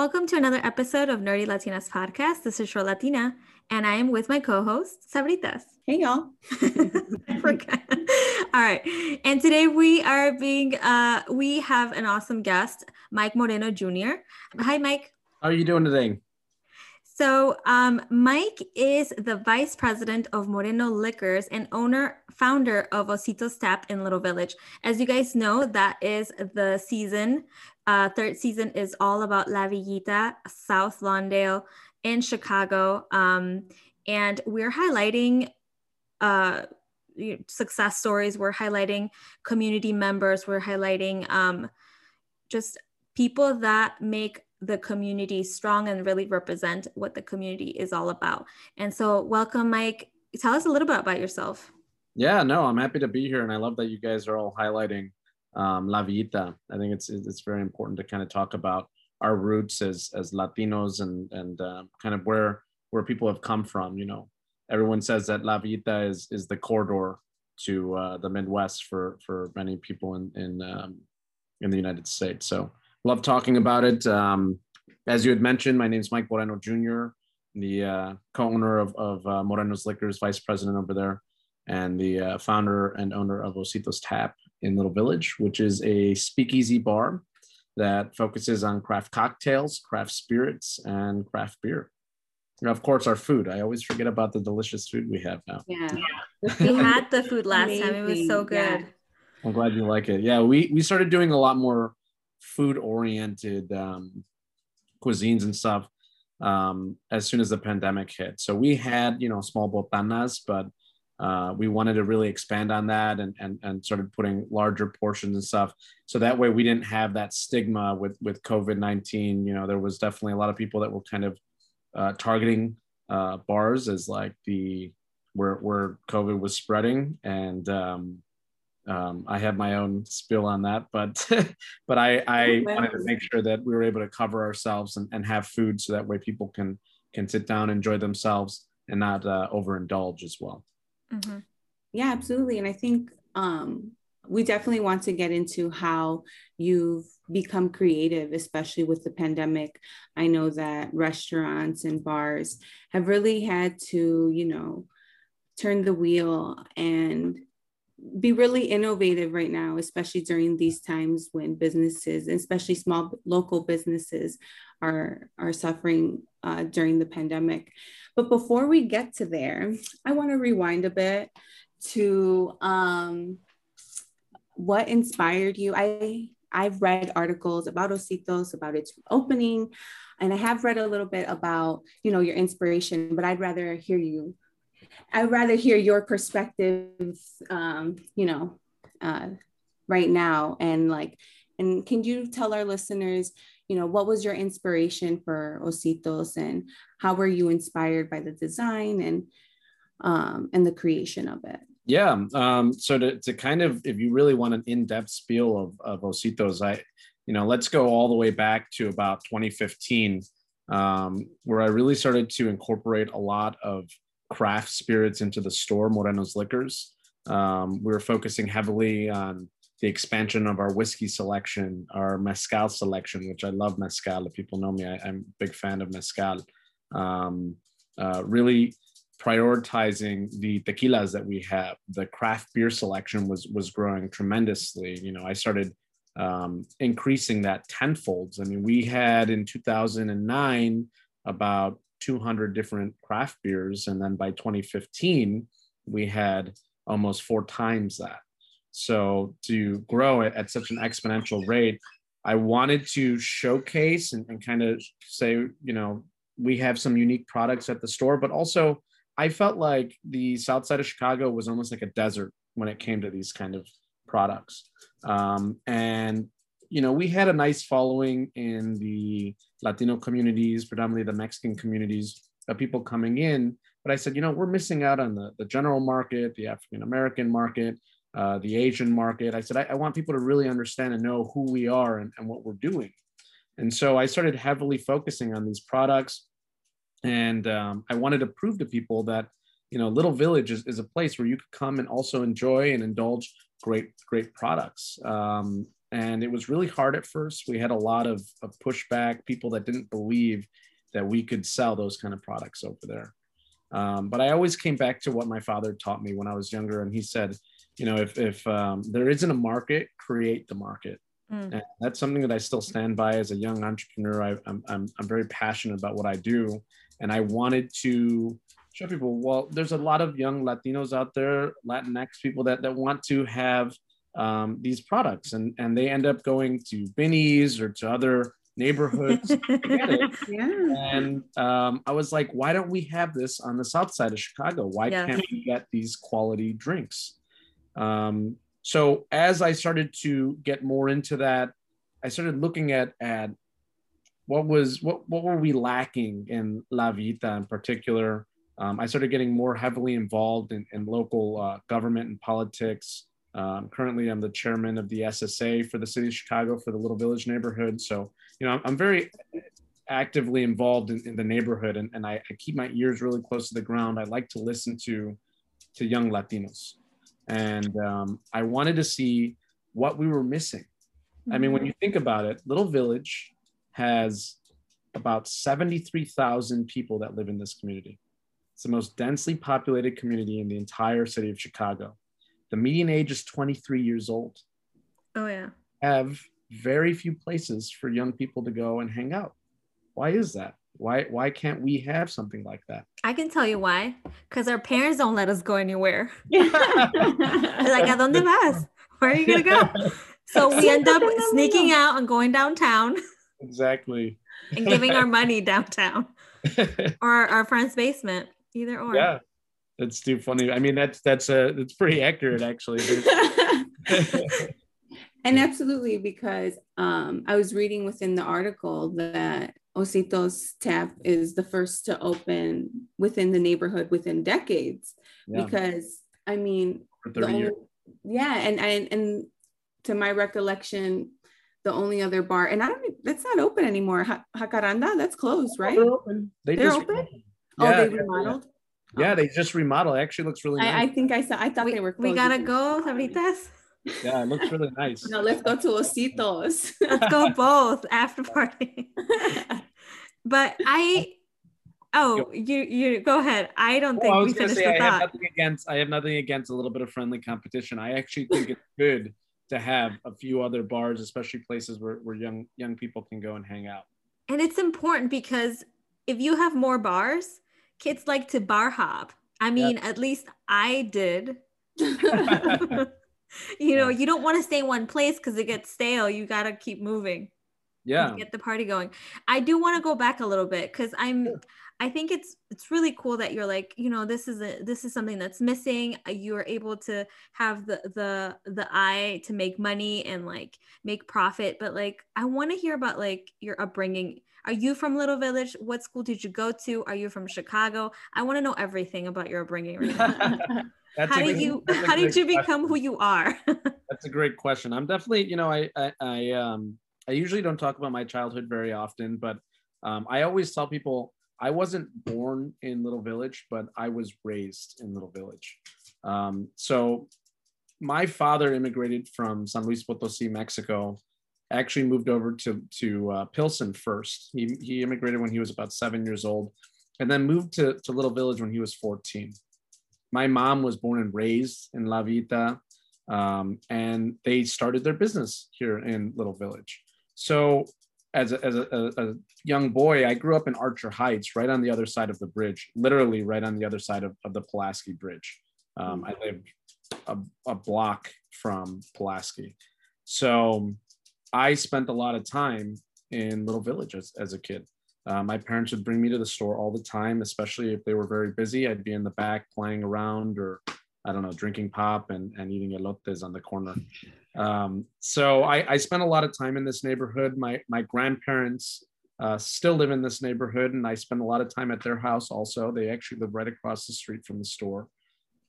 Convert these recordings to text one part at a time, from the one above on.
Welcome to another episode of Nerdy Latinas podcast. This is Short Latina, and I am with my co-host Sabritas. Hey y'all. All right, and today we are being uh, we have an awesome guest, Mike Moreno Jr. Hi, Mike. How are you doing today? So, um, Mike is the vice president of Moreno Liquors and owner, founder of Ositos Tap in Little Village. As you guys know, that is the season. Uh, third season is all about La Villita, South Lawndale in Chicago. Um, and we're highlighting uh, success stories, we're highlighting community members, we're highlighting um, just people that make the community strong and really represent what the community is all about. And so, welcome, Mike. Tell us a little bit about yourself. Yeah, no, I'm happy to be here, and I love that you guys are all highlighting um, La Villita. I think it's it's very important to kind of talk about our roots as as Latinos and and uh, kind of where where people have come from. You know, everyone says that La Villita is is the corridor to uh, the Midwest for for many people in in um, in the United States. So love talking about it. Um, as you had mentioned, my name is Mike Moreno Jr., the uh, co-owner of, of uh, Moreno's Liquors, vice president over there, and the uh, founder and owner of Ositos Tap in Little Village, which is a speakeasy bar that focuses on craft cocktails, craft spirits, and craft beer. And of course, our food. I always forget about the delicious food we have now. Yeah, we had the food last Amazing. time. It was so good. Yeah. I'm glad you like it. Yeah, we we started doing a lot more food oriented um, cuisines and stuff um, as soon as the pandemic hit. So we had, you know, small botanas, but uh, we wanted to really expand on that and, and, and started putting larger portions and stuff. So that way we didn't have that stigma with, with COVID-19. You know, there was definitely a lot of people that were kind of uh, targeting uh, bars as like the, where, where COVID was spreading. And, um, um, I have my own spill on that, but but I, I oh, wanted to make sure that we were able to cover ourselves and, and have food so that way people can can sit down, enjoy themselves, and not uh, overindulge as well. Mm-hmm. Yeah, absolutely. And I think um, we definitely want to get into how you've become creative, especially with the pandemic. I know that restaurants and bars have really had to, you know, turn the wheel and be really innovative right now, especially during these times when businesses, especially small local businesses, are are suffering uh, during the pandemic. But before we get to there, I want to rewind a bit to um, what inspired you. I I've read articles about Ositos, about its opening, and I have read a little bit about you know your inspiration. But I'd rather hear you I'd rather hear your perspective, um, you know, uh, right now. And like, and can you tell our listeners, you know, what was your inspiration for Ositos and how were you inspired by the design and um, and the creation of it? Yeah. Um, so to, to kind of, if you really want an in-depth spiel of, of Ositos, I, you know, let's go all the way back to about 2015, um, where I really started to incorporate a lot of craft spirits into the store, Moreno's Liquors. Um, we were focusing heavily on the expansion of our whiskey selection, our mezcal selection, which I love mezcal. If people know me, I, am a big fan of mezcal. Um, uh, really prioritizing the tequilas that we have. The craft beer selection was was growing tremendously. You know, I started um, increasing that tenfold. I mean, we had in 2009 about 200 different craft beers. And then by 2015, we had almost four times that. So to grow it at such an exponential rate, I wanted to showcase and, and kind of say, you know, we have some unique products at the store, but also I felt like the south side of Chicago was almost like a desert when it came to these kind of products. Um, and you know, we had a nice following in the Latino communities, predominantly the Mexican communities, of people coming in. But I said, you know, we're missing out on the, the general market, the African American market, uh, the Asian market. I said, I, I, want people to really understand and know who we are and, and what we're doing. And so I started heavily focusing on these products. And um, I wanted to prove to people that, you know, Little Village is, is a place where you could come and also enjoy and indulge great, great products. Um, and it was really hard at first. We had a lot of, of pushback, people that didn't believe that we could sell those kind of products over there. Um, but I always came back to what my father taught me when I was younger, and he said, you know, if if um, there isn't a market, create the market. Mm. And that's something that I still stand by as a young entrepreneur. I, I'm, I'm I'm very passionate about what I do, and I wanted to show people. Well, there's a lot of young Latinos out there, Latinx people that that want to have um, these products, and and they end up going to Binny's or to other neighborhoods. yeah. And um, I was like, why don't we have this on the south side of Chicago? Why yeah. can't we get these quality drinks? Um, so as I started to get more into that, I started looking at at what was what what were we lacking in La Villita in particular. Um, I started getting more heavily involved in, in local uh, government and politics. Um, currently, I'm the chairman of the SSA for the city of Chicago for the Little Village neighborhood. So, you know, I'm very actively involved in, in the neighborhood and, and I, I, keep my ears really close to the ground. I like to listen to, to young Latinos. And um, I wanted to see what we were missing. Mm-hmm. I mean, when mm-hmm. you think about it, Little Village has about 73,000 people that live in this community. It's the most densely populated community in the entire city of Chicago. The median age is 23 years old. Oh, yeah. Have very few places for young people to go and hang out. Why is that? Why why can't we have something like that? I can tell you why. Because our parents don't let us go anywhere. like, ¿a dónde vas? Where are you gonna go? So we end up sneaking out and going downtown. Exactly. and giving our money downtown. or our, our friend's basement. Either or. Yeah. That's too funny. I mean, that's that's a that's pretty accurate actually. and absolutely because um, I was reading within the article that Ositos Tap is the first to open within the neighborhood within decades. Yeah. Because I mean, only, yeah, and, and and to my recollection, the only other bar, and I don't, that's not open anymore. Jacaranda, that's closed, right? Oh, they're open. They are open. Remodeled. Oh, yeah, they remodeled. Yeah, yeah oh. they just remodeled. It actually looks really nice. I, I think I saw. I thought we, they were. We gotta go, Sabritas. Yeah, it looks really nice. no, let's go to Ositos. let's go both after party. but I Oh, you you go ahead. I don't oh, think oh, I we finished say, the I thought. Have nothing against I have nothing against a little bit of friendly competition. I actually think it's good to have a few other bars, especially places where, where young young people can go and hang out. And it's important because if you have more bars, kids like to bar hop. I mean, yep. at least I did. you know, you don't want to stay in one place because it gets stale. You got to keep moving. Yeah. Get the party going. I do want to go back a little bit because I'm. I think it's it's really cool that you're like you know this is a this is something that's missing. Uh, you are able to have the the the eye to make money and like make profit. But like I want to hear about like your upbringing. Are you from Little Village? What school did you go to? Are you from Chicago? I want to know everything about your upbringing right how did you how did you become question. who you are? that's a great question. I'm definitely, you know, I, I, I um I usually don't talk about my childhood very often, but um, I always tell people I wasn't born in Little Village, but I was raised in Little Village. Um, so my father immigrated from San Luis Potosi, Mexico. Actually moved over to to uh, Pilsen first. He he immigrated when he was about seven years old, and then moved to to Little Village when he was 14 my mom was born and raised in La Villita, um, and they started their business here in Little Village. So, as a, as a, a, young boy, I grew up in Archer Heights, right on the other side of the bridge, literally right on the other side of, of the Pulaski Bridge. Um, I lived a, a block from Pulaski. So, I spent a lot of time in Little Village as, as a kid. Uh, my parents would bring me to the store all the time, especially if they were very busy. I'd be in the back playing around or, I don't know, drinking pop and, and eating elotes on the corner. Um, so I, I spent a lot of time in this neighborhood. My, my grandparents uh, still live in this neighborhood, and I spend a lot of time at their house also. They actually live right across the street from the store.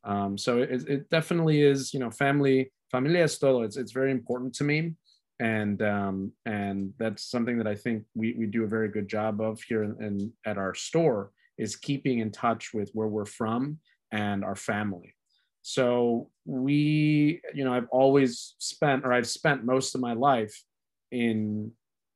Um, so it, it definitely is, you know, family, familia es todo. It's, it's very important to me and um, and that's something that I think we, we do a very good job of here in, at our store is keeping in touch with where we're from and our family. So we, you know, I've always spent, or I've spent most of my life in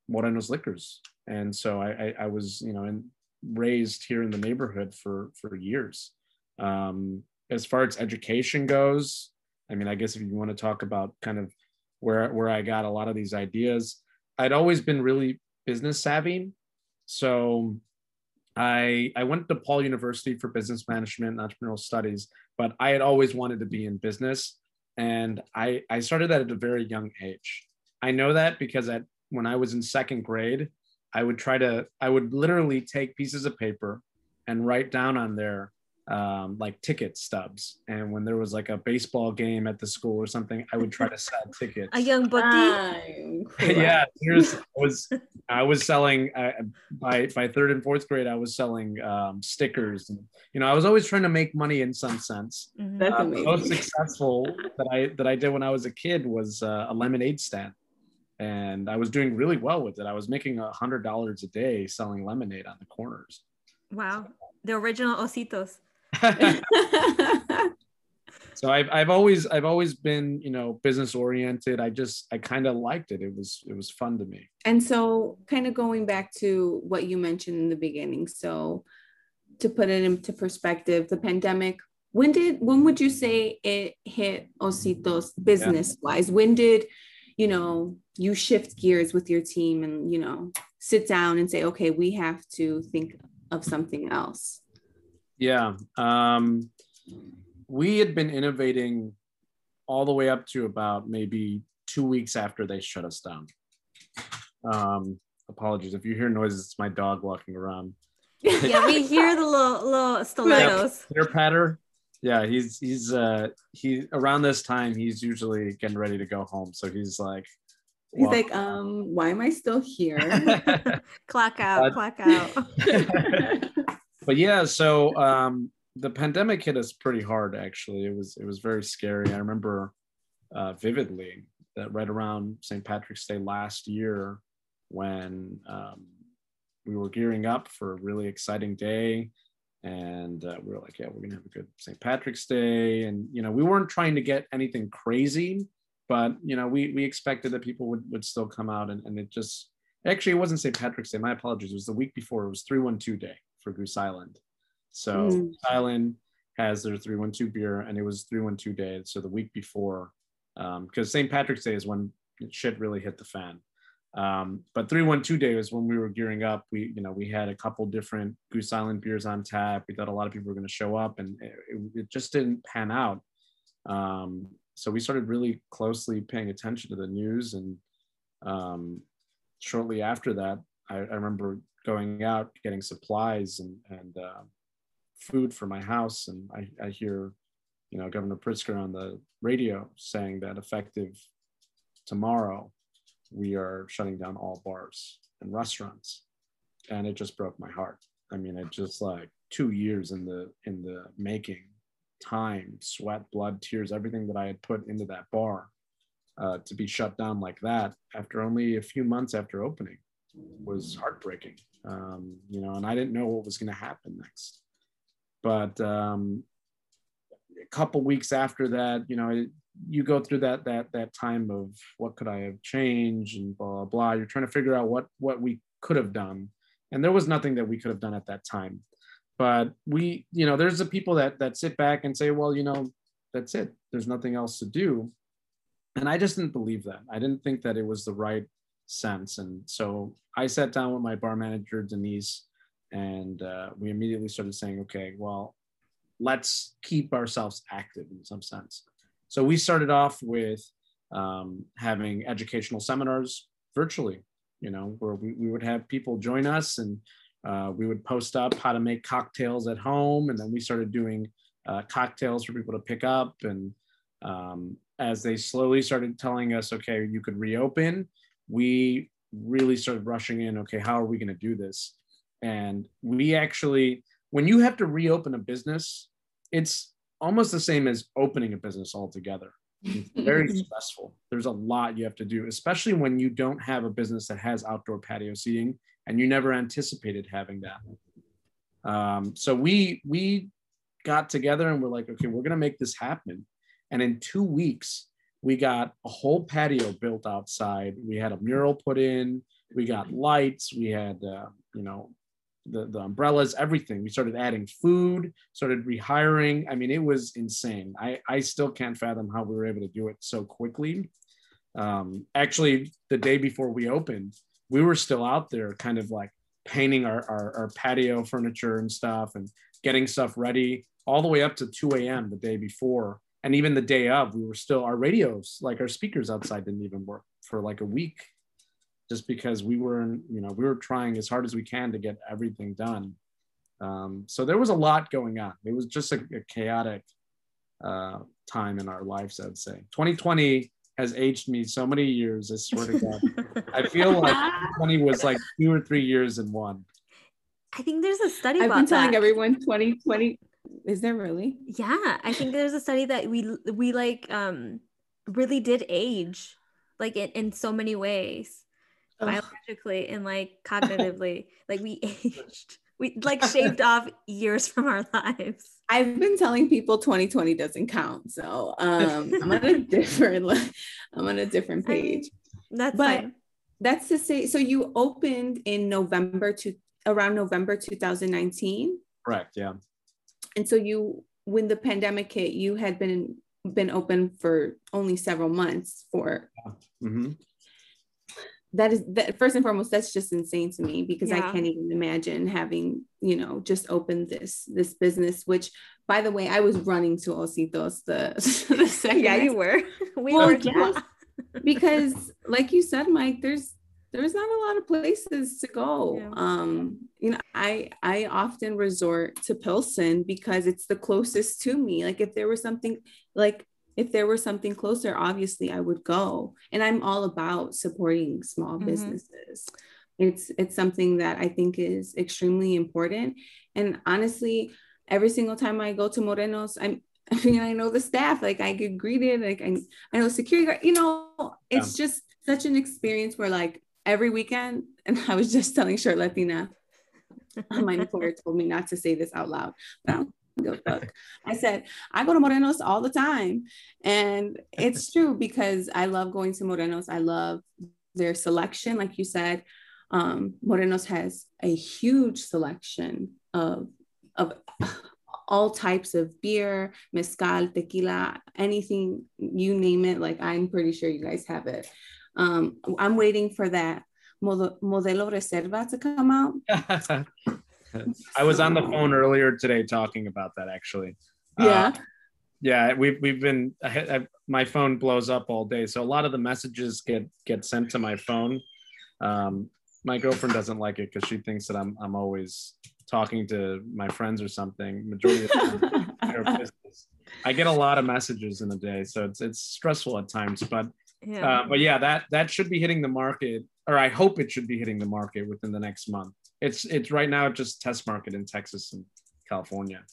Moreno's Liquors, and so I, I, I was, you know, in, raised here in the neighborhood for for years. Um, as far as education goes, I mean, I guess if you want to talk about kind of where where I got a lot of these ideas, I'd always been really business savvy. So I I went to DePaul University for business management and entrepreneurial studies, but I had always wanted to be in business. And I, I started that at a very young age. I know that because at when I was in second grade, I would try to, I would literally take pieces of paper and write down on there um, like ticket stubs. And when there was like a baseball game at the school or something, I would try to sell tickets. A young bookie. yeah, here's I was I was selling uh, by by third and fourth grade. I was selling um, stickers, and you know I was always trying to make money in some sense. Mm-hmm. That's uh, amazing. most successful that I that I did when I was a kid was uh, a lemonade stand. And I was doing really well with it. I was making a hundred dollars a day selling lemonade on the corners. Wow, the original ositos. so I've, I've always I've always been you know business oriented. I just I kind of liked it. It was it was fun to me. And so kind of going back to what you mentioned in the beginning. So to put it into perspective, the pandemic. When did when would you say it hit Ositos business wise? When did you know you shift gears with your team and you know sit down and say okay we have to think of something else yeah. Um, we had been innovating all the way up to about maybe two weeks after they shut us down. Um, apologies if you hear noises, it's my dog walking around. yeah, we hear the little little stilettos. Yeah, patter. Yeah, he's he's uh he around this time he's usually getting ready to go home. So he's like He's like, um, why am I still here? clock out, uh, clock out but yeah, so um, the pandemic hit us pretty hard. Actually, it was it was very scary. I remember uh, vividly that right around St. Patrick's Day last year, when um, we were gearing up for a really exciting day, and uh, we were like, yeah, we're gonna have a good St. Patrick's Day, and you know, we weren't trying to get anything crazy, but you know, we we expected that people would would still come out, and, and it just actually it wasn't St. Patrick's Day. My apologies. It was the week before. It was three one two day for Goose Island. So mm. Goose Island has their 312 beer and it was 312 day. So the week before, because um, St. Patrick's Day is when shit really hit the fan. Um, but 312 day was when we were gearing up. We, you know, we had a couple different Goose Island beers on tap. We thought a lot of people were going to show up and it, it, just didn't pan out. Um, so we started really closely paying attention to the news. And um, shortly after that, I, I remember going out getting supplies and and uh, food for my house, and I, I hear, you know, Governor Pritzker on the radio saying that effective tomorrow, we are shutting down all bars and restaurants, and it just broke my heart. I mean, it just like two years in the in the making, time, sweat, blood, tears, everything that I had put into that bar. Uh, to be shut down like that after only a few months after opening was heartbreaking um, you know, and I didn't know what was going to happen next. But um, a couple weeks after that, you know, you go through that that that time of what could I have changed and blah blah blah. You're trying to figure out what what we could have done, and there was nothing that we could have done at that time. But we, you know, there's the people that that sit back and say, well, you know, that's it. There's nothing else to do. And I just didn't believe that. I didn't think that it was the right sense. And so I sat down with my bar manager, Denise, and uh, we immediately started saying, okay, well, let's keep ourselves active in some sense. So we started off with um, having educational seminars virtually, you know, where we, we would have people join us and uh, we would post up how to make cocktails at home. And then we started doing uh, cocktails for people to pick up. And um, as they slowly started telling us, okay, you could reopen, we really started rushing in okay how are we going to do this? And we actually when you have to reopen a business it's almost the same as opening a business altogether. It's very stressful. There's a lot you have to do especially when you don't have a business that has outdoor patio seating and you never anticipated having that. Um, so we we got together and we're like, okay, we're gonna make this happen. And in two weeks, we got a whole patio built outside. We had a mural put in. We got lights. We had, uh, you know, the, the umbrellas, everything. We started adding food, started rehiring. I mean, it was insane. I, I still can't fathom how we were able to do it so quickly. Um, actually, the day before we opened, we were still out there kind of like painting our, our, our patio furniture and stuff and getting stuff ready all the way up to 2 a.m. the day before. And even the day of, we were still, our radios, like our speakers outside didn't even work for like a week just because we were, in, you know, we were trying as hard as we can to get everything done. Um, so there was a lot going on. It was just a, a chaotic uh, time in our lives, I'd say. 2020 has aged me so many years. I swear to God. I feel like 20 was like two or three years in one. I think there's a study I've about been telling that. everyone 2020. Is there really? Yeah, I think there's a study that we we like um really did age like in, in so many ways Ugh. biologically and like cognitively like we aged we like shaved off years from our lives I've been telling people 2020 doesn't count. So um, I'm on a different I'm on a different I page. that's But fine. that's to say, so you opened in November to around November 2019. Correct. Yeah. And so you when the pandemic hit, you had been been open for only several months for hmm that is that first and foremost that's just insane to me because i can't even imagine having you know just opened this this business which by the way i was running to ositos the, the second yeah you were. We Well, were. yeah. because like you said mike there's there's not a lot of places to go. Yeah. um you know i i often resort to pilsen because it's the closest to me. Like if there was something like if there was something closer obviously i would go. And i'm all about supporting small Mhm. businesses. It's it's something that i think is extremely important. And honestly every single time i go to morenos i'm I mean, I know the staff, like I get greeted, like I, I know security, guard, you know, it's just such an experience where like every weekend, and I was just telling Short Latina, my employer told me not to say this out loud, but I don't give a fuck. I said, I go to Morenos all the time. And it's true because I love going to Morenos. I love their selection. Like you said, um, Morenos has a huge selection of, of all types of beer, mezcal, tequila, anything, you name it. Like I'm pretty sure you guys have it. Um, I'm waiting for that Modo- Modelo Reserva to come out. I was on the phone earlier today talking about that actually. Uh, Yeah. yeah, we've we've been. I, I, my phone blows up all day, so a lot of the messages get get sent to my phone. Um, my girlfriend doesn't like it because she thinks that I'm I'm always talking to my friends or something. Majority of the time. I get a lot of messages in a day, so it's it's stressful at times. But yeah uh, but yeah, that that should be hitting the market, or I hope it should be hitting the market within the next month. It's it's right now just test market in Texas and California.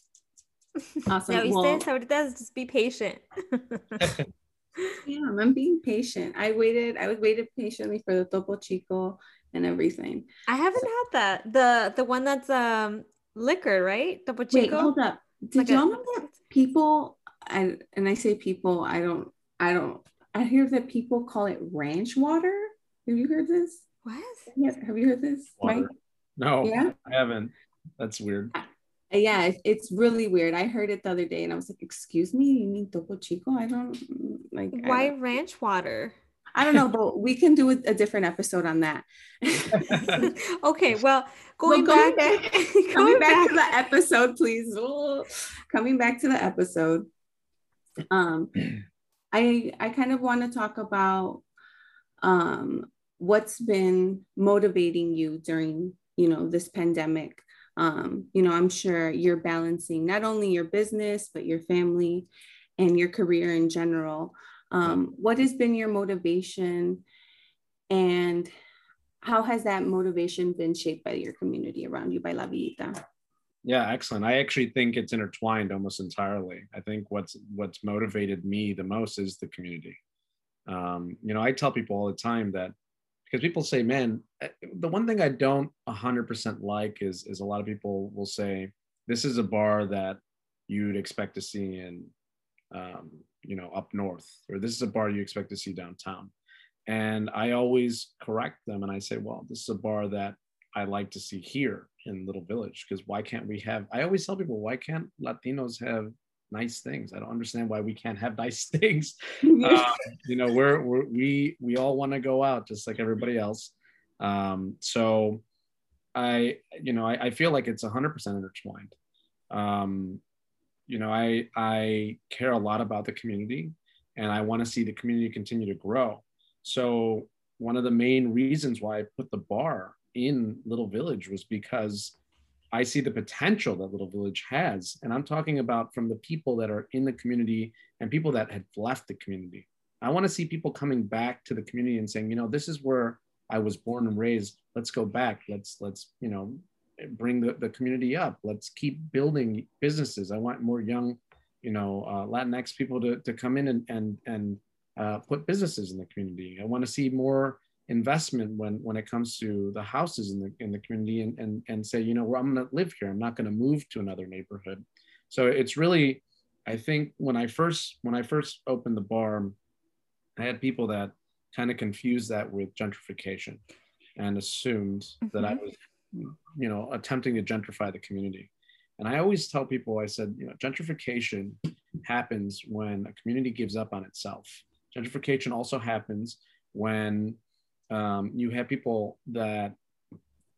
Awesome. yeah, Well, ustedes ahorita just be patient. yeah, I'm being patient. I waited, I was waited patiently for the Topo Chico and everything. I haven't had that. The the one that's um liquor, right? Topo Chico. Wait, hold up. Did Like y'all know that people I and I say people, I don't I don't I hear that people call it ranch water. Have you heard this? What? Yes, have you heard this? Water. Mike? No, Yeah. I haven't. That's weird. Yeah, it's really weird. I heard it the other day and I was like, excuse me, you mean Topo Chico? I don't like Why don't- ranch water? I don't know, but we can do a, a different episode on that. okay, well, going, Well, going back, back- going coming back, back to the episode, please. Ooh. Coming back to the episode. Um, I I kind of want to talk about um what's been motivating you during you know this pandemic. Um, you know, I'm sure you're balancing not only your business but your family and your career in general. Um, what has been your motivation and how has that motivation been shaped by your community around you by La Villita? Yeah, excellent. I actually think it's intertwined almost entirely. I think what's what's motivated me the most is the community. Um, you know, I tell people all the time that because people say, "Man, eh, the one thing I don't 100% like is is a lot of people will say this is a bar that you'd expect to see in um, you know up north or this is a bar you expect to see downtown and i always correct them and i say well this is a bar that i like to see here in little village because why can't we have i always tell people why can't latinos have nice things? I don't understand why we can't have nice things. Uh, you know we're, we're we we all want to go out just like everybody else. Um, so i you know I, I feel like it's 100% intertwined. Um, you know, I I care a lot about the community, and I want to see the community continue to grow. So one of the main reasons why I put the bar in Little Village was because I see the potential that Little Village has, and I'm talking about from the people that are in the community and people that had left the community. I want to see people coming back to the community and saying, you know, this is where I was born and raised. Let's go back. Let's let's you know bring the, the community up. Let's keep building businesses. I want more young, you know, uh, Latinx people to, to come in and, and, and uh, put businesses in the community. I want to see more investment when, when it comes to the houses in the, in the community and, and, and say, you know, well, I'm going to live here. I'm not going to move to another neighborhood. So it's really, I think when I first, when I first opened the bar, I had people that kind of confused that with gentrification and assumed mm-hmm. that I mm-hmm. was you know, attempting to gentrify the community. And I always tell people, I said, you know, gentrification happens when a community gives up on itself. Gentrification also happens when um, you have people that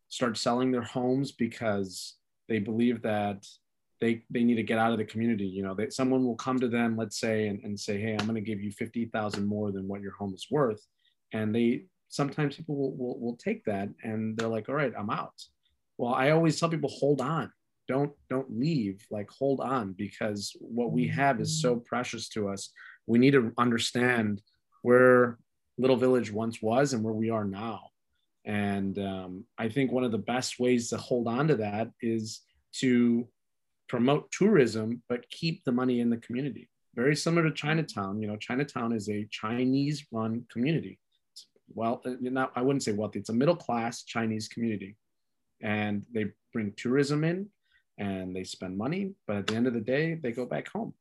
start selling their homes because they believe that they, they need to get out of the community. You know, that someone will come to them, let's say, and, and say, hey, I'm going to give you 50,000 more than what your home is worth. And they sometimes people will, will, will take that and they're like, all right, I'm out. Well, I always tell people, hold on. Don't don't leave. Like hold on because what we have is so precious to us. We need to understand where Little Village once was and where we are now. And um, I think one of the best ways to hold on to that is to promote tourism, but keep the money in the community. Very similar to Chinatown. You know, Chinatown is a Chinese run community well, uh, not I wouldn't say wealthy. It's a middle class Chinese community, and they bring tourism in, and they spend money. But at the end of the day, they go back home,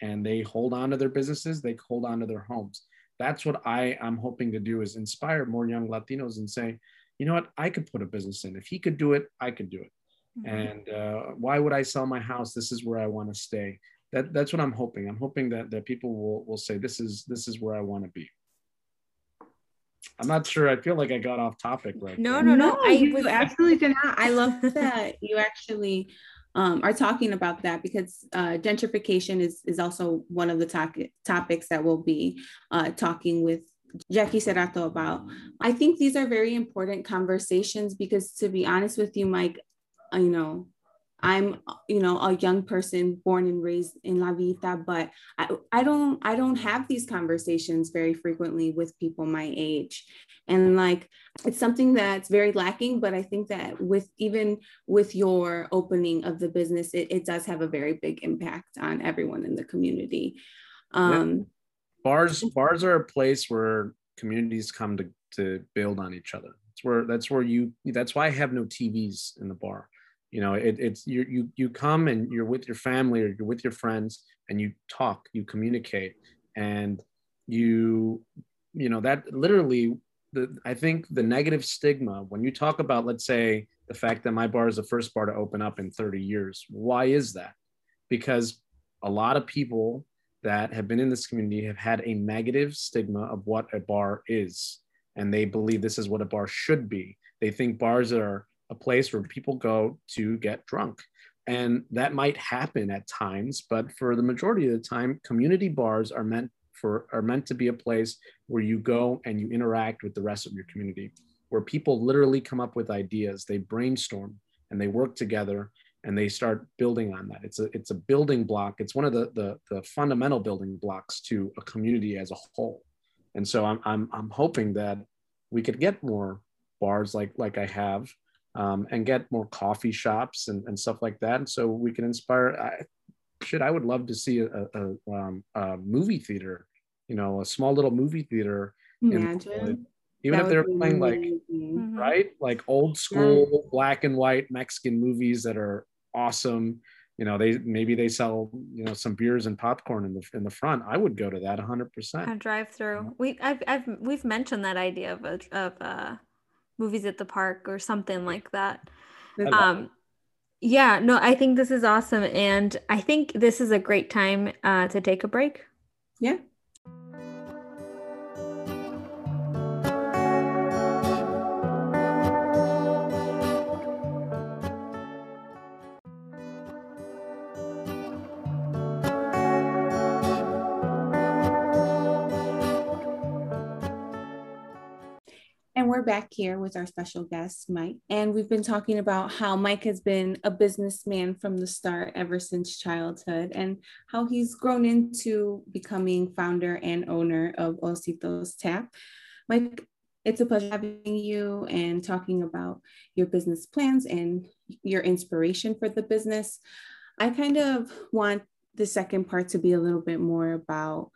and they hold on to their businesses. They hold on to their homes. That's what I am hoping to do is inspire more young Latinos and say, you know what, I could put a business in. If he could do it, I could do it. Mm-hmm. And uh, why would I sell my house? This is where I want to stay. That, that's what I'm hoping. I'm hoping that, that people will, will say, this is, this is where I want to be. I'm not sure. I feel like I got off topic right. No, no, no, no. I you was absolutely did not. I love that you actually um, are talking about that because uh, gentrification is is also one of the to- topics that we'll be uh, talking with Jackie Serato about. I think these are very important conversations because, to be honest with you, Mike, you know, I'm, you know, a young person born and raised in La Villita, but I, I don't, I don't have these conversations very frequently with people my age. And like, it's something that's very lacking, but I think that with, even with your opening of the business, it, it does have a very big impact on everyone in the community. Um, yeah. Bars, bars are a place where communities come to, to build on each other. That's where, that's where you, that's why I have no TVs in the bar you know it, it's you you you come and you're with your family or you're with your friends and you talk you communicate and you you know that literally the i think the negative stigma when you talk about let's say the fact that my bar is the first bar to open up in 30 years why is that because a lot of people that have been in this community have had a negative stigma of what a bar is and they believe this is what a bar should be they think bars are a place where people go to get drunk. And that might happen at times, but for the majority of the time, community bars are meant for are meant to be a place where you go and you interact with the rest of your community, where people literally come up with ideas, they brainstorm and they work together and they start building on that. It's a it's a building block. It's one of the the, the fundamental building blocks to a community as a whole. And so I'm I'm I'm hoping that we could get more bars like like I have um, and get more coffee shops and, and stuff like that. And so we can inspire. I, I would love to see a, a, um, a movie theater, you know, a small little movie theater. Imagine. even that if they're playing like, mm-hmm. right, like old school yeah. black and white Mexican movies that are awesome. you know they maybe they sell you know some beers and popcorn in the in the front i would go to that 100% a drive through we I've, I've we've mentioned that idea of a, of uh movies at the park or something like that um yeah no i think this is awesome and i think this is a great time uh to take a break yeah back here with our special guest, Mike. And we've been talking about how Mike has been a businessman from the start ever since childhood and how he's grown into becoming founder and owner of Ositos Tap. Mike, it's a pleasure having you and talking about your business plans and your inspiration for the business. I kind of want the second part to be a little bit more about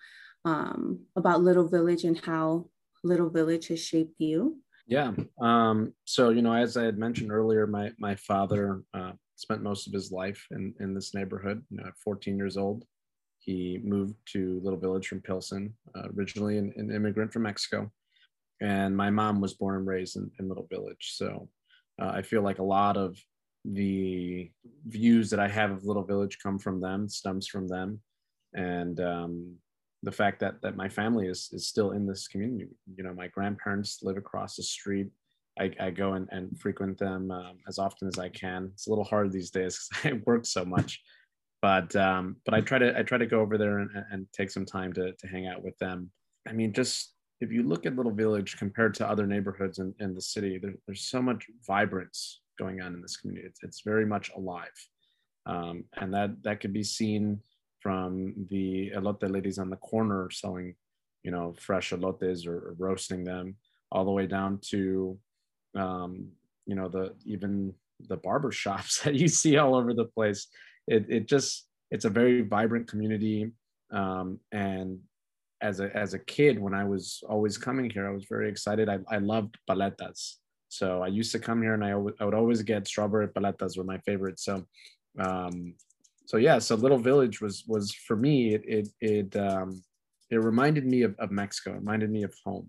um, about Little Village and how Little Village has shaped you. Yeah. Um, so, you know, as I had mentioned earlier, my, my father uh, spent most of his life in, in this neighborhood. You know, at 14 years old, he moved to Little Village from Pilsen, uh, originally an, an, immigrant from Mexico. And my mom was born and raised in, in Little Village. So uh, I feel like a lot of the views that I have of Little Village come from them, stems from them. And um, the fact that that my family is is still in this community. You know, my grandparents live across the street. I, I go and, and frequent them um, as often as I can. It's a little hard these days because I work so much, but um, but I try to I try to go over there and, and take some time to to hang out with them. I mean, just if you look at Little Village compared to other neighborhoods in, in the city, there, there's so much vibrance going on in this community. It's, it's very much alive, um, and that that could be seen from the elote ladies on the corner selling, you know, fresh elotes or, or roasting them, all the way down to, um, you know, the even the barber shops that you see all over the place. It it just it's a very vibrant community, um, and as a as a kid when I was always coming here, I was very excited. I, I loved paletas. So I used to come here and I, I would always get strawberry paletas were my favorite. So um, so yeah, so Little Village was was for me it it it um, it reminded me of, of Mexico, it reminded me of home,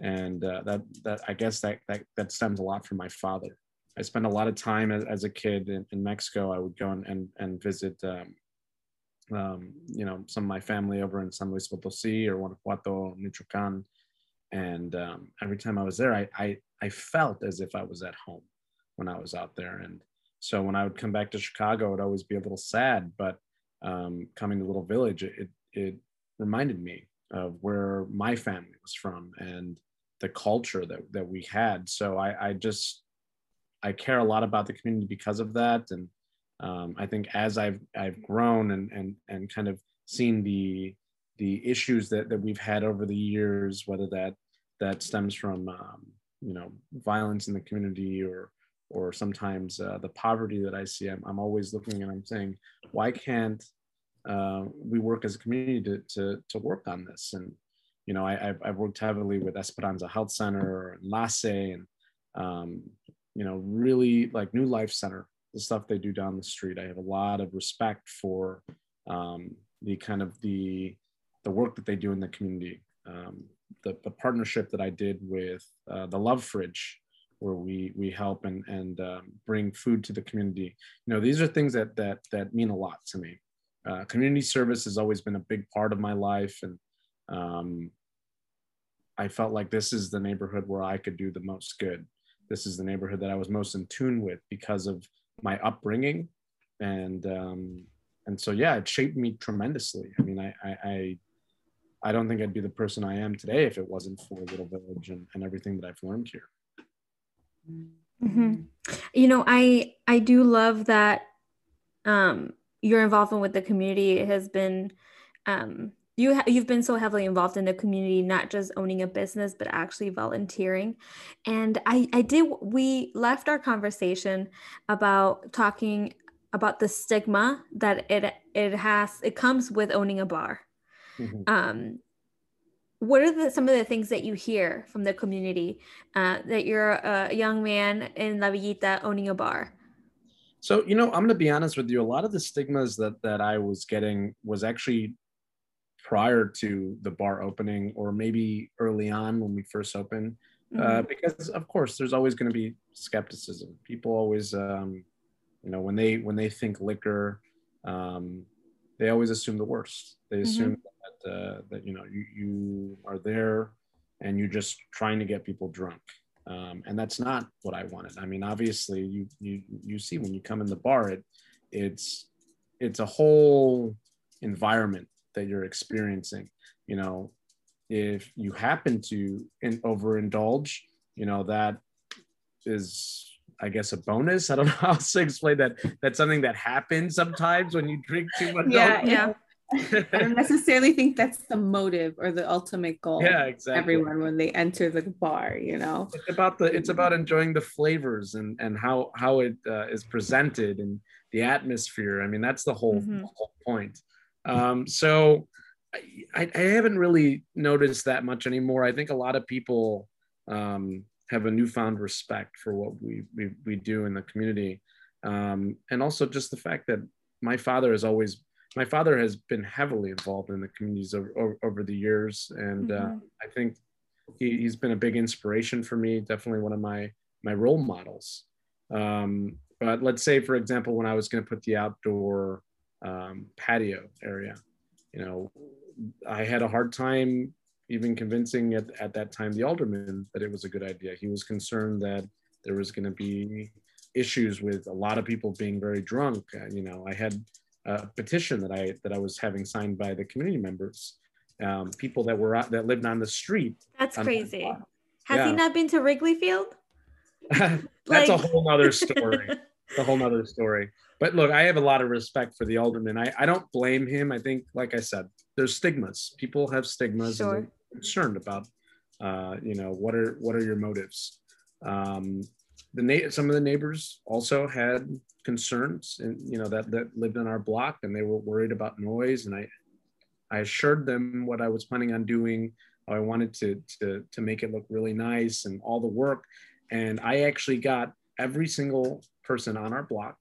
and uh, that that I guess that that that stems a lot from my father. I spent a lot of time as, as a kid in, in Mexico. I would go and and, and visit. Um, um, you know, some of my family over in San Luis Potosí or Guanajuato, Michoacan, and um, every time I was there, I, I I felt as if I was at home when I was out there, and so when I would come back to Chicago, it would always be a little sad, but um, coming to Little Village, it, it reminded me of where my family was from and the culture that, that we had. So I, I just, I care a lot about the community because of that. And um, I think as I've, I've grown and, and, and kind of seen the, the issues that, that we've had over the years, whether that, that stems from, um, you know, violence in the community or, or sometimes uh, the poverty that I see, I'm, I'm always looking and I'm saying, why can't uh, we work as a community to, to, to work on this? And, you know, I, have I've worked heavily with Esperanza Health Center and LACE and, um, you know, really like New Life Center, the stuff they do down the street. I have a lot of respect for um, the kind of the, the work that they do in the community. Um, the, the partnership that I did with uh, the Love Fridge where we we help and and um, bring food to the community. You know, these are things that that that mean a lot to me. Uh, community service has always been a big part of my life, and um, I felt like this is the neighborhood where I could do the most good. This is the neighborhood that I was most in tune with because of my upbringing, and um, and so yeah, it shaped me tremendously. I mean, I, I, I I don't think I'd be the person I am today if it wasn't for Little Village and, and everything that I've learned here. Mm-hmm. You know, I I do love that um, your involvement with the community has been um, you ha- you've been so heavily involved in the community, not just owning a business, but actually volunteering. And I I did we left our conversation about talking about the stigma that it it has it comes with owning a bar. Mm-hmm. Um, what are the, some of the things that you hear from the community uh, that you're a young man in La Villita owning a bar? So, you know, I'm going to be honest with you. A lot of the stigmas that that I was getting was actually prior to the bar opening, or maybe early on when we first opened, uh, mm-hmm. uh, because of course there's always going to be skepticism. People always, um, you know, when they when they think liquor, um, they always assume the worst. They mm-hmm. assume mm-hmm. That uh, that you know you you are there and you're just trying to get people drunk um, and that's not what I wanted. I mean, obviously, you you you see when you come in the bar, it it's it's a whole environment that you're experiencing. You know, if you happen to in, overindulge, you know that is I guess a bonus. I don't know how to explain that. That's something that happens sometimes when you drink too much. Yeah, yeah. I don't necessarily think that's the motive or the ultimate goal. Yeah, exactly. Everyone when they enter the bar, you know. It's about the it's about enjoying the flavors and and how how it uh, is presented and the atmosphere. I mean, that's the whole, mm-hmm. whole point. Um, so I, I haven't really noticed that much anymore. I think a lot of people um, have a newfound respect for what we we, we do in the community, um, and also just the fact that my father has always my father has been heavily involved in the communities over, over, over the years, and uh, mm-hmm. uh, I think he, has been a big inspiration for me. Definitely one of my my role models. Um, but let's say, for example, when I was going to put the outdoor um, patio area, you know, I had a hard time even convincing at, at that time the alderman that it was a good idea. He was concerned that there was going to be issues with a lot of people being very drunk. Uh, you know, I had a petition that I that I was having signed by the community members, um, people that were out, that lived on the street. That's crazy. Has yeah. he not been to Wrigley Field? That's like... a whole other story. a whole other story. But look, I have a lot of respect for the alderman. I, I don't blame him. I think, like I said, there's stigmas. People have stigmas sure. and they're concerned about, uh, you know, what are what are your motives? Um, the na- some of the neighbors also had concerns and you know that that lived on our block and they were worried about noise. And i i assured them what i was planning on doing i wanted to to to make it look really nice and all the work. And i actually got every single person on our block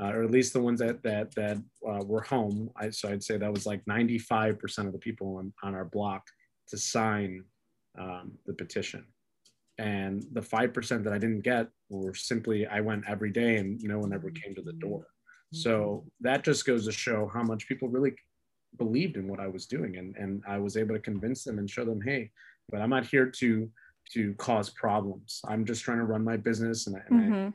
uh, or at least the ones that that that uh, were home. I, so i'd say that was like 95% of the people on, on our block to sign um, the petition and the 5% that i didn't get were simply i went every day and no one ever came to the door. So that just goes to show how much people really believed in what i was doing and, and i was able to convince them and show them hey but i'm not here to to cause problems. I'm just trying to run my business and, and mm-hmm. I,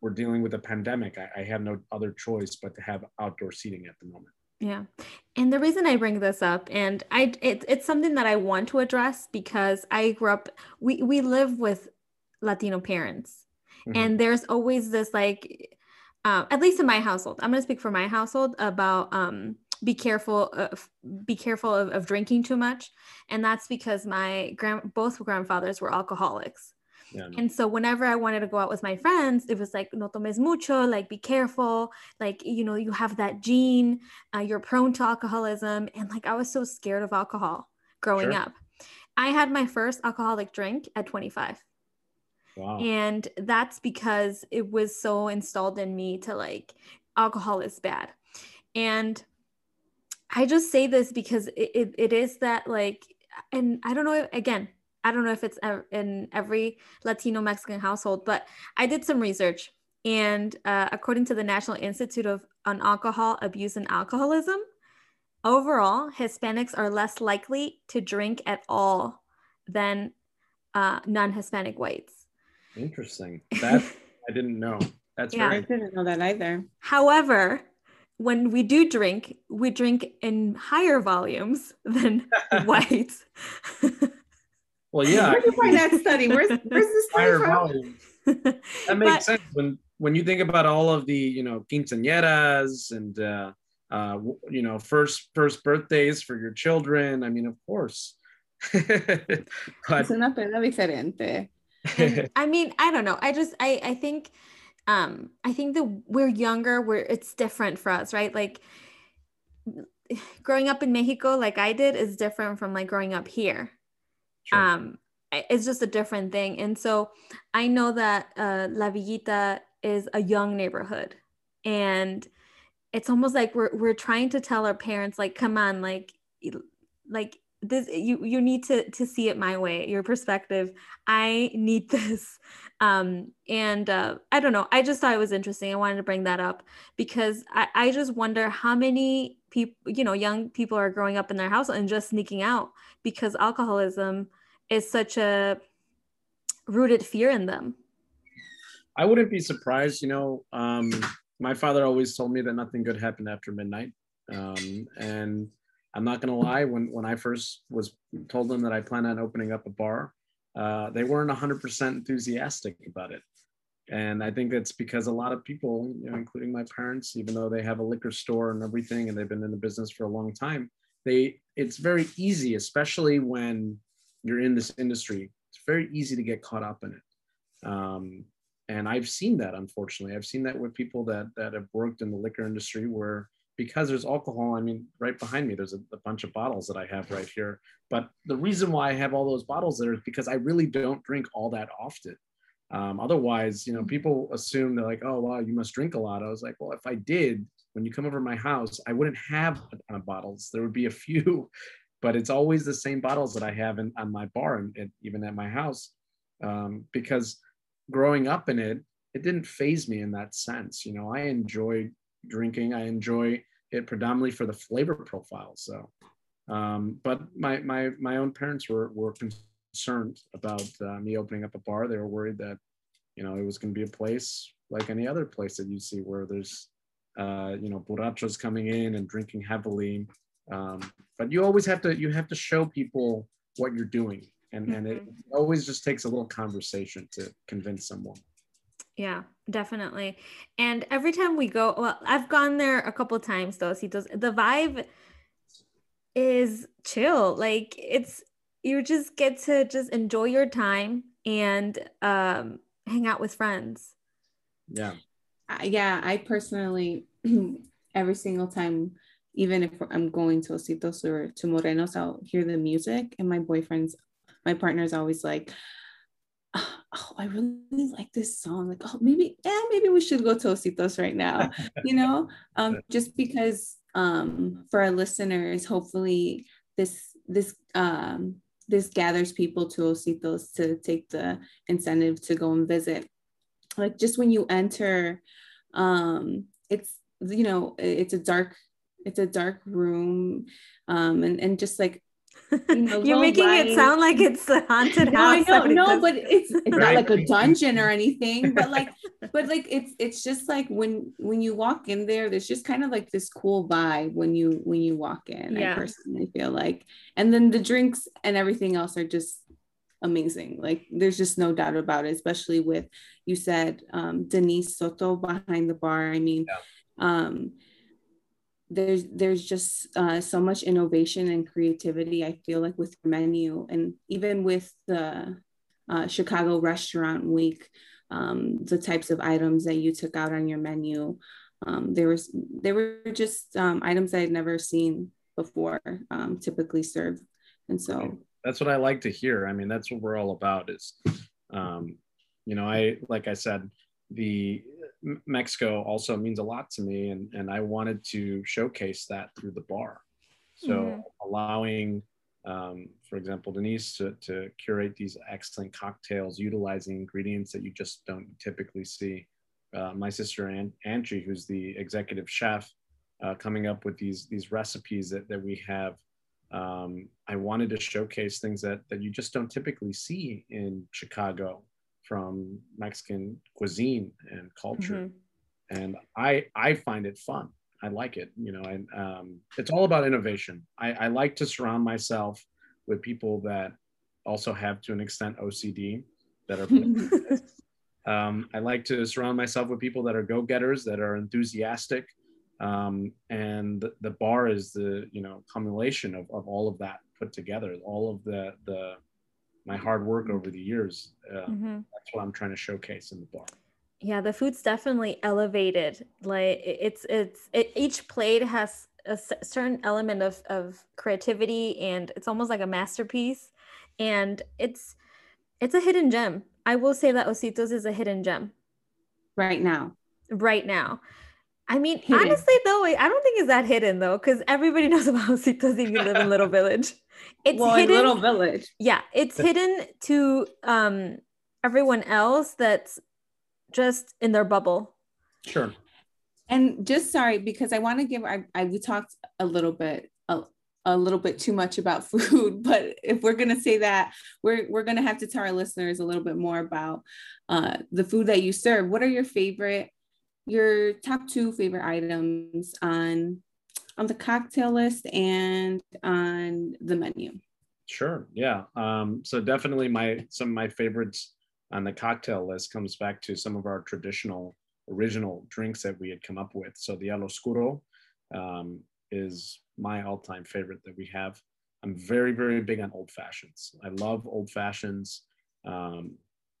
we're dealing with a pandemic. I, I have no other choice but to have outdoor seating at the moment yeah. And the reason I bring this up and I it, it's something that I want to address because I grew up we we live with Latino parents. Mm-hmm. And there's always this like uh, at least in my household. I'm going to speak for my household about um be careful of, be careful of, of drinking too much and that's because my grand both grandfathers were alcoholics yeah. And so whenever I wanted to go out with my friends, it was like, no tomes mucho, like be careful. Like, you know, you have that gene, uh, you're prone to alcoholism. And like, I was so scared of alcohol growing sure. up. I had my first alcoholic drink at 25. Wow. And that's because it was so installed in me to like, alcohol is bad. And I just say this because it, it, it is that like, and I don't know, again, I don't know if it's in every Latino Mexican household, but I did some research. And uh, according to the National Institute of on Alcohol Abuse and Alcoholism, overall, Hispanics are less likely to drink at all than uh, non Hispanic whites. Interesting. That I didn't know. That's yeah. Very- I didn't know that either. However, when we do drink, we drink in higher volumes than whites. Well, yeah. Where did you find that study? Where's where's this study from? That makes but, sense when when you think about all of the you know quinceañeras and uh, uh, you know first first birthdays for your children. I mean, of course. but, es una pena diferente. And, I mean, I don't know. I just I I think um I think that we're younger. We're it's different for us, right? Like growing up in Mexico, like I did, is different from like growing up here Sure. Um, it's just a different thing. And so I know that uh, La Villita is a young neighborhood. and it's almost like we're we're trying to tell our parents like come on like like this you you need to to see it my way your perspective i need this um and uh i don't know i just thought it was interesting i wanted to bring that up because i i just wonder how many people you know young people are growing up in their house and just sneaking out because alcoholism is such a rooted fear in them i wouldn't be surprised you know um my father always told me that nothing good happened after midnight um and I'm not going to lie. When when I first was told them that I plan on opening up a bar, uh, they weren't 100% enthusiastic about it. And I think that's because a lot of people, you know, including my parents, even though they have a liquor store and everything, and they've been in the business for a long time, they it's very easy, especially when you're in this industry. It's very easy to get caught up in it. Um, and I've seen that, unfortunately. I've seen that with people that that have worked in the liquor industry where because there's alcohol. I mean, right behind me, there's a, a, bunch of bottles that I have right here. But the reason why I have all those bottles there is because I really don't drink all that often. Um, otherwise, you know, people assume they're like, oh, wow, you must drink a lot. I was like, well, if I did, when you come over my house, I wouldn't have a ton of bottles. There would be a few, but it's always the same bottles that I have in, on my bar and, and even at my house. Um, because growing up in it, it didn't phase me in that sense. You know, I enjoy drinking. I enjoy it predominantly for the flavor profile. So, um, but my my my own parents were were concerned about uh, me opening up a bar. They were worried that you know it was going to be a place like any other place that you see where there's uh, you know borrachos coming in and drinking heavily. Um, but you always have to you have to show people what you're doing, and and it mm-hmm. always just takes a little conversation to convince someone. Yeah, definitely. And every time we go, well, I've gone there a couple times though. See those the vibe is chill. Like it's you just get to just enjoy your time and um hang out with friends. Yeah. Uh, yeah, I personally every single time even if I'm going to Ositos or to Morenos, I'll hear the music and my boyfriend's my partner's always like, oh, I really like this song. Like, oh, maybe, yeah, maybe we should go to Ositos right now, you know, um, just because um, for our listeners, hopefully this, this, um, this gathers people to Ositos to take the incentive to go and visit. Like just when you enter, um, it's, you know, it's a dark, it's a dark room. Um, and, and just like you know, You're making it sound like it's a haunted no, house. No, no, but it's, it's not like a dungeon or anything. But like, but like it's it's just like when when you walk in there, there's just kind of like this cool vibe when you when you walk in. Yeah. I personally feel like, and then the drinks and everything else are just amazing. Like there's just no doubt about it. Especially with you said um, Denise Soto behind the bar. I mean. Yeah. Um, there's there's just uh, so much innovation and creativity i feel like with the menu. And even with the uh, chicago restaurant week um, the types of items that you took out on your menu um, there was there were just um, items i had never seen before um, typically served. And so that's what i like to hear. I mean that's what we're all about is um, you know i like i said the Mexico also means a lot to me, and and I wanted to showcase that through the bar. So mm-hmm. allowing, um, for example, Denise to, to curate these excellent cocktails utilizing ingredients that you just don't typically see. Uh, my sister An- Angie, who's the executive chef, uh, coming up with these these recipes that, that we have. Um, I wanted to showcase things that that you just don't typically see in Chicago from Mexican cuisine and culture. Mm-hmm. And I I find it fun. I like it, you know, and um, it's all about innovation. I, I like to surround myself with people that also have to an extent OCD that are um, I like to surround myself with people that are go-getters, that are enthusiastic. Um, and the, bar is the, you know, accumulation of, of all of that put together, all of the, the, my hard work over the years. Uh, mm-hmm. That's what I'm trying to showcase in the bar. Yeah, the food's definitely elevated. Like it's it's it, each plate has a certain element of of creativity, and it's almost like a masterpiece. And it's it's a hidden gem. I will say that Ositos is a hidden gem. Right now. Right now. I mean, Hidden. honestly, though, I don't think it's that hidden though, because everybody knows about Ositos if you live in Little Village. It's well, in hidden. Little Village. yeah, it's hidden to um everyone else that's just in their bubble. Sure. And just sorry because I want to give I, I we talked a little bit a, a little bit too much about food, but if we're gonna say that, we're we're gonna have to tell our listeners a little bit more about uh, the food that you serve. What are your favorite, your top two favorite items on on the cocktail list and on the menu? Sure. Yeah. Um, so definitely my some of my favorites on the cocktail list comes back to some of our traditional original drinks that we had come up with. So the El Oscuro um, is my all-time favorite that we have. I'm very, very big on old fashions. I love old fashions. Um,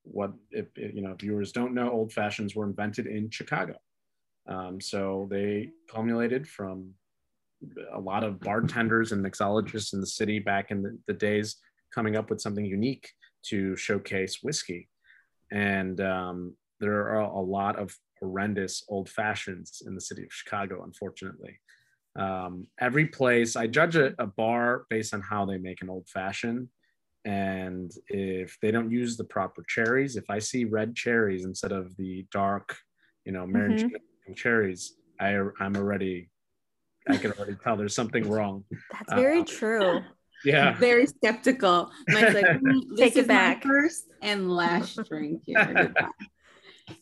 what if you know viewers don't know, old fashions were invented in Chicago. Um, so they culminated from a lot of bartenders and mixologists in the city back in the, the days coming up with something unique to showcase whiskey. And um, there are a lot of horrendous old fashions in the city of Chicago, unfortunately. Um, every place, I judge a, a bar based on how they make an old fashioned. And if they don't use the proper cherries, if I see red cherries instead of the dark, you know, maraschino cherries, I, I'm already, I can already tell there's something wrong. That's very Uh, true. Yeah. Very skeptical. Mike's like, "Mm, this Take it is my back." first and last drink here.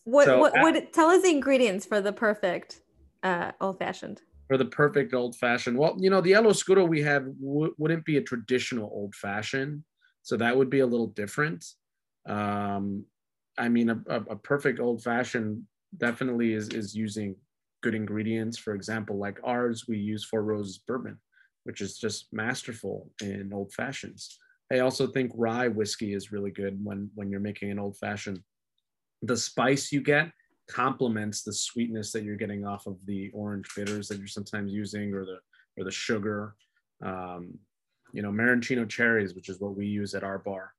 What So, what uh, what tell us the ingredients for the perfect uh old fashioned. for the perfect old fashioned. Well, you know, the El Oscuro we have w- wouldn't be a traditional old fashioned, so that would be a little different. Um, I mean, a, a, a perfect old fashioned definitely is is using good ingredients. For example, like ours, we use Four Roses bourbon, which is just masterful in old fashions. I also think rye whiskey is really good when when you're making an old fashioned. The spice you get complements the sweetness that you're getting off of the orange bitters that you're sometimes using or the or the sugar um, you know maraschino cherries which is what we use at our bar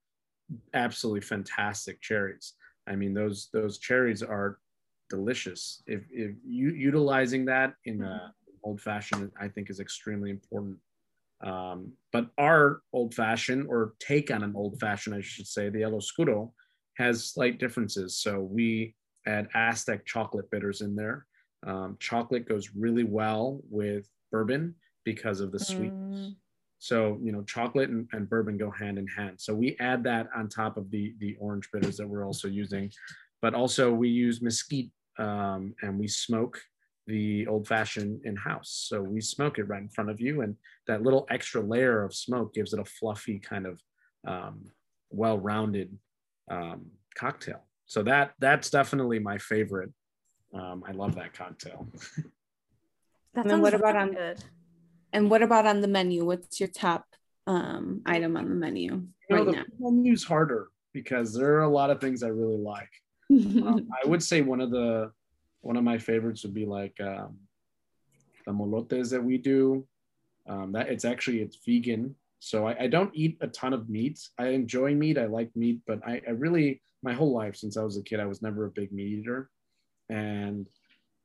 absolutely fantastic cherries. I mean those those cherries are delicious. If, if you utilizing that in a old fashioned i think is extremely important. Um, but our old fashioned or take on an old fashioned i should say the el oscuro has slight differences. So we add Aztec chocolate bitters in there. Um, chocolate goes really well with bourbon because of the sweetness. Mm, So you know, chocolate and, and bourbon go hand in hand. So we add that on top of the the orange bitters that we're also using, but also we use mesquite um, and we smoke the old fashioned in house. So we smoke it right in front of you, and that little extra layer of smoke gives it a fluffy kind of um, well rounded um, cocktail. So that that's definitely my favorite. Um, I love that cocktail. that And then what sounds about really on- good. And what about on the menu? What's your top um, item on the menu You know, right the now? menu's harder because there are a lot of things I really like. Um, I would say one of the one of my favorites would be like um, the molotes that we do. Um, that it's actually it's vegan, so I, I don't eat a ton of meat. I enjoy meat. I like meat, but I, I really my whole life since I was a kid, I was never a big meat eater. And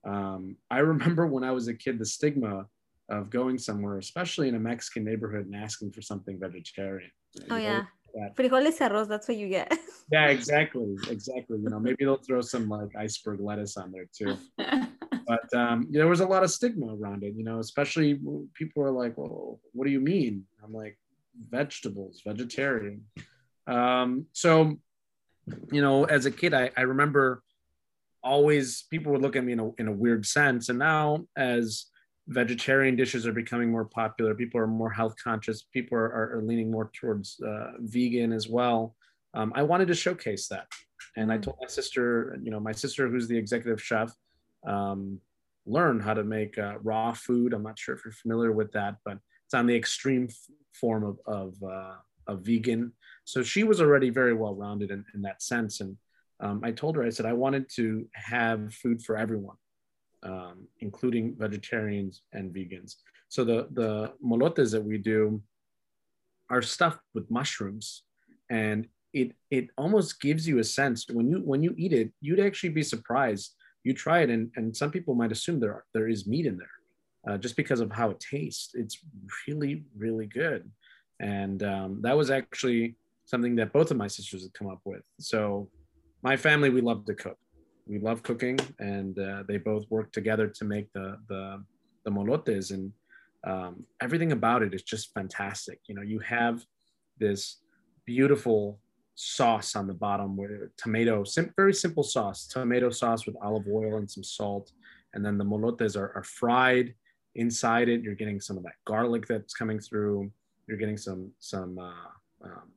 um, I remember when I was a kid, the stigma of going somewhere, especially in a Mexican neighborhood, and asking for something vegetarian. Oh You yeah. that- Frijoles arroz, that's what you get. yeah, exactly, exactly. You know, maybe they'll throw some like iceberg lettuce on there too. But um, there was a lot of stigma around it. You know, especially people are like, "Well, what do you mean?" I'm like, "Vegetables, vegetarian." Um, so, you know, as a kid, I, I remember always people would look at me in a in a weird sense, and now as vegetarian dishes are becoming more popular. People are more health conscious. People are, are, are leaning more towards uh, vegan as well. Um, I wanted to showcase that. And I Mm. told my sister, you know, my sister, who's the executive chef, um, learn how to make uh, raw food. I'm not sure if you're familiar with that, but it's on the extreme form of, of, uh, of vegan. So she was already very well rounded in, in that sense. And um, I told her, I said, I wanted to have food for everyone um, including vegetarians and vegans. So the the molotes that we do are stuffed with mushrooms, and it it almost gives you a sense when you when you eat it, you'd actually be surprised you try it, and, and some people might assume there are, there is meat in there, uh, just because of how it tastes. It's really really good, and um, that was actually something that both of my sisters had come up with. So my family we love to cook. We love cooking, and uh, they both work together to make the the the molotes, and um, everything about it is just fantastic. You know, you have this beautiful sauce on the bottom with tomato, sim- very simple sauce, tomato sauce with olive oil and some salt. And then the molotes are, are fried inside it. You're getting some of that garlic that's coming through. You're getting some, some, uh, um,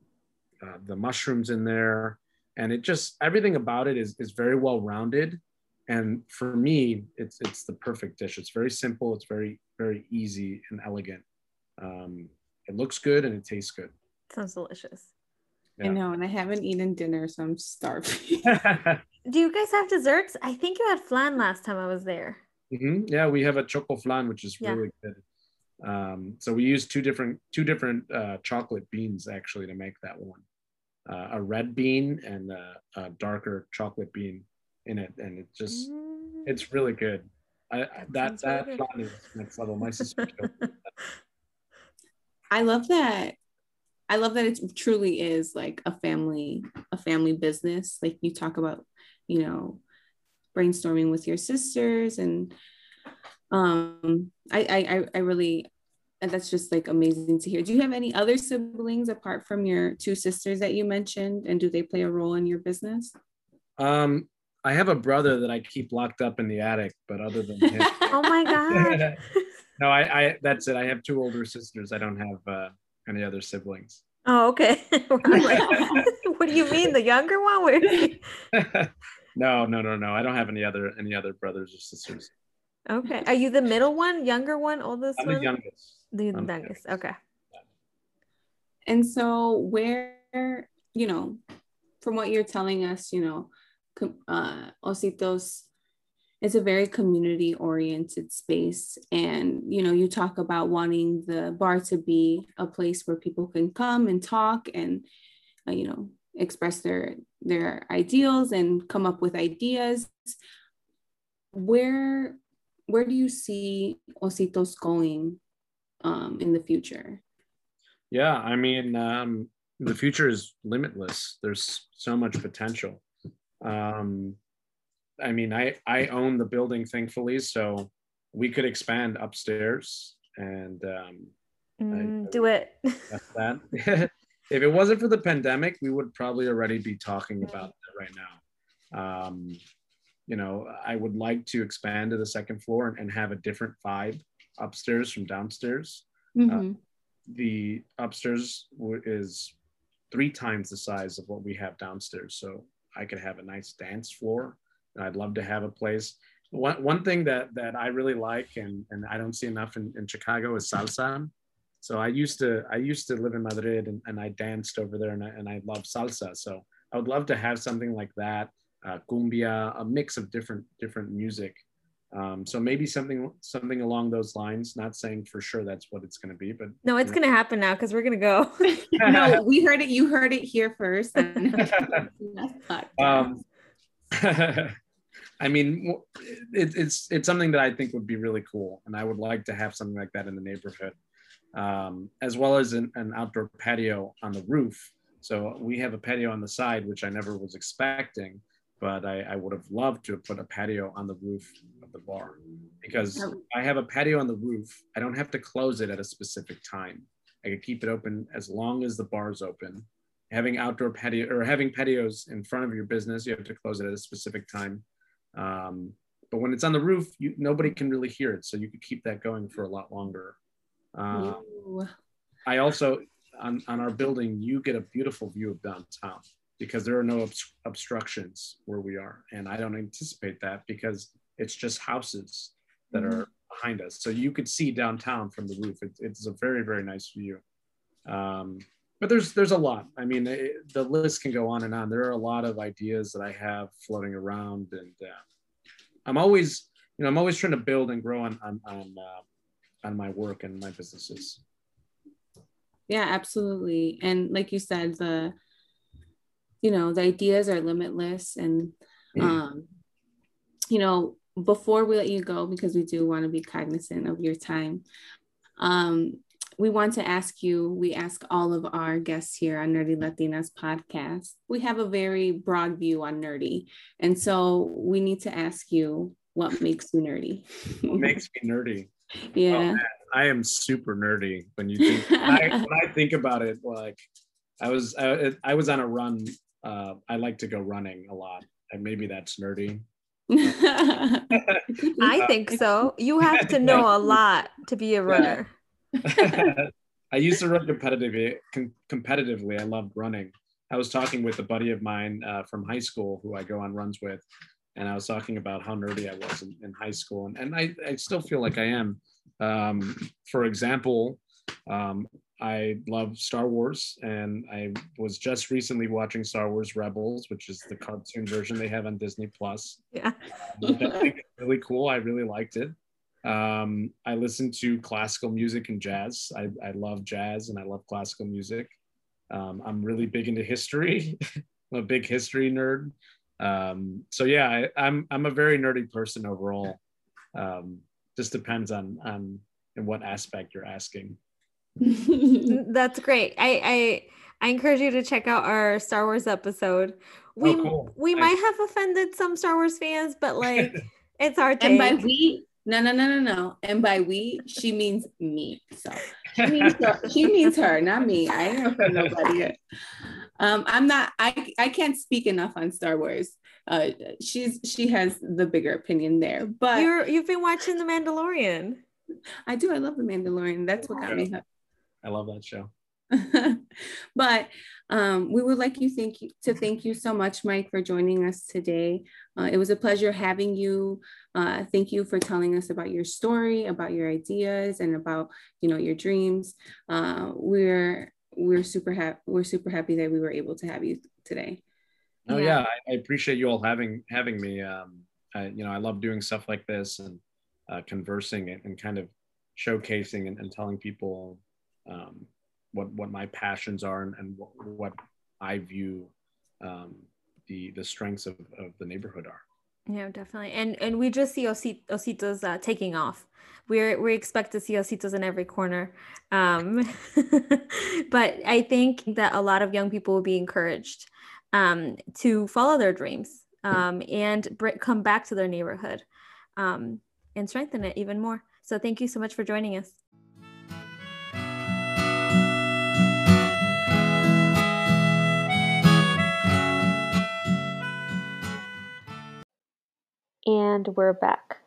uh, the mushrooms in there. And it just, everything about it is, is very well rounded. And for me, it's, it's the perfect dish. It's very simple. It's very, very easy and elegant. Um, it looks good and it tastes good. Sounds delicious. Yeah. I know, and I haven't eaten dinner, so I'm starving. Do you guys have desserts? I think you had flan last time I was there. Mm-hmm. Yeah, we have a choco flan, which is really good. Um, so we use two different two different uh, chocolate beans actually to make that one. Uh, a red bean and a, a, darker chocolate bean in it, and it just mm. it's really good. I, that that, that really flan is next level. My sister. I love that I love that it truly is like a family, a family business. Like you talk about, you know, brainstorming with your sisters and um I I I really and that's just like amazing to hear. Do you have any other siblings apart from your two sisters that you mentioned and do they play a role in your business? Um I have a brother that I keep locked up in the attic, but other than him. oh my god. no, I, I that's it. I have two older sisters. I don't have uh any other siblings. Oh, okay. what do you mean, the younger one? Where no, no, no, no. I don't have any other any other brothers or sisters. Okay. Are you the middle one, younger one, oldest I'm one? the youngest. The I'm youngest. Okay. And so, where you know, from what you're telling us, you know, uh, Ositos it's a very community oriented space and you know you talk about wanting the bar to be a place where people can come and talk and uh, you know express their their ideals and come up with ideas where where do you see ositos going um, in the future yeah i mean um, the future is limitless there's so much potential um, I mean, I I own the building, thankfully, so we could expand upstairs and um, mm, I, do it. that. if it wasn't for the pandemic, we would probably already be talking about that right now. Um, you know, I would like to expand to the second floor and, and have a different vibe upstairs from downstairs. Uh, mm-hmm. Uh, the upstairs is three times the size of what we have downstairs, so I could have a nice dance floor I'd love to have a place. One, one thing that, that I really like and, and I don't see enough in, in Chicago is salsa. So I used to I used to live in Madrid and, and I danced over there and I, and I love salsa. So I would love to have something like that, uh, cumbia, a mix of different different music. Um, so maybe something something along those lines. Not saying for sure that's what it's going to be, but no, it's going to happen now because we're going to go. no, we heard it. You heard it here first. um, I mean, it, it's it's something that I think would be really cool, and I would like to have something like that in the neighborhood, um, as well as an, an, outdoor patio on the roof. So we have a patio on the side, which I never was expecting, but I, I would have loved to put a patio on the roof of the bar because I have a patio on the roof. I don't have to close it at a specific time. I could keep it open as long as the bar's open. Having outdoor patio or having patios in front of your business, you have to close it at a specific time um, but when it's on the roof, you, nobody can really hear it. So you could keep that going for a lot longer. Um, I also, on, on our building, you get a beautiful view of downtown because there are no obstructions where we are. And I don't anticipate that because it's just houses that mm-hmm. are behind us. So you could see downtown from the roof. It, it's a very, very nice view. Um, but there's there's a lot. I mean, it, the list can go on and on. There are a lot of ideas that I have floating around, and uh, I'm always, you know, I'm always trying to build and grow on on on, uh, on my work and my businesses. Yeah, absolutely. And like you said, the you know the ideas are limitless, and mm. um, you know, before we let you go, because we do want to be cognizant of your time, um, we want to ask you, we ask all of our guests here on Nerdy Latinas podcast. We have a very broad view on nerdy. And so we need to ask you what makes you nerdy? what makes me nerdy? Yeah. Oh, I am super nerdy when you think I, when I think about it, like I was I, I was on a run. Uh, I like to go running a lot. And maybe that's nerdy. I think so. You have to know a lot to be a runner. I used to run competitively. Com- competitively, I loved running. I was talking with a buddy of mine uh, from high school who I go on runs with, and I was talking about how nerdy I was in, in high school, and, and I, I still feel like I am. Um, for example, um, I love Star Wars, and I was just recently watching Star Wars Rebels, which is the cartoon version they have on Disney Plus. Yeah, I think it's really cool. I really liked it. Um, I listen to classical music and jazz. I, I love jazz and I love classical music. Um, I'm really big into history. I'm a big history nerd. Um, so yeah, I, am I'm, I'm a very nerdy person overall. Um, just depends on on in what aspect you're asking. That's great. I, I I encourage you to check out our Star Wars episode. We oh, cool. we might have offended some Star Wars fans, but like it's our take. And by we, no, no, no, no, no. And by we, she means me. So she means her, she means her, not me. I ain't offend nobody. Um, I'm not. I I can't speak enough on Star Wars. Uh, she's she has the bigger opinion there. But you're you've been watching The Mandalorian. I do. I love The Mandalorian. That's what got me hooked. I love that show. but um, we would like you thank you to thank you so much, Mike, for joining us today. Uh, it was a pleasure having you. Uh, thank you for telling us about your story, about your ideas, and about you know your dreams. Uh, we're we're super happy. We're super happy that we were able to have you today. Oh yeah, yeah I, I, appreciate you all having having me. Um, I, you know, I love doing stuff like this and uh, conversing and, and, kind of showcasing and, and telling people um, what what my passions are and, and what, what, I view um, the the strengths of, of the neighborhood are. Yeah, definitely. And and we just see ositos uh, taking off. We're we expect to see ositos in every corner. Um, but I think that a lot of young people will be encouraged um, to follow their dreams um, and br- come back to their neighborhood um, and strengthen it even more. So thank you so much for joining us. And we're back.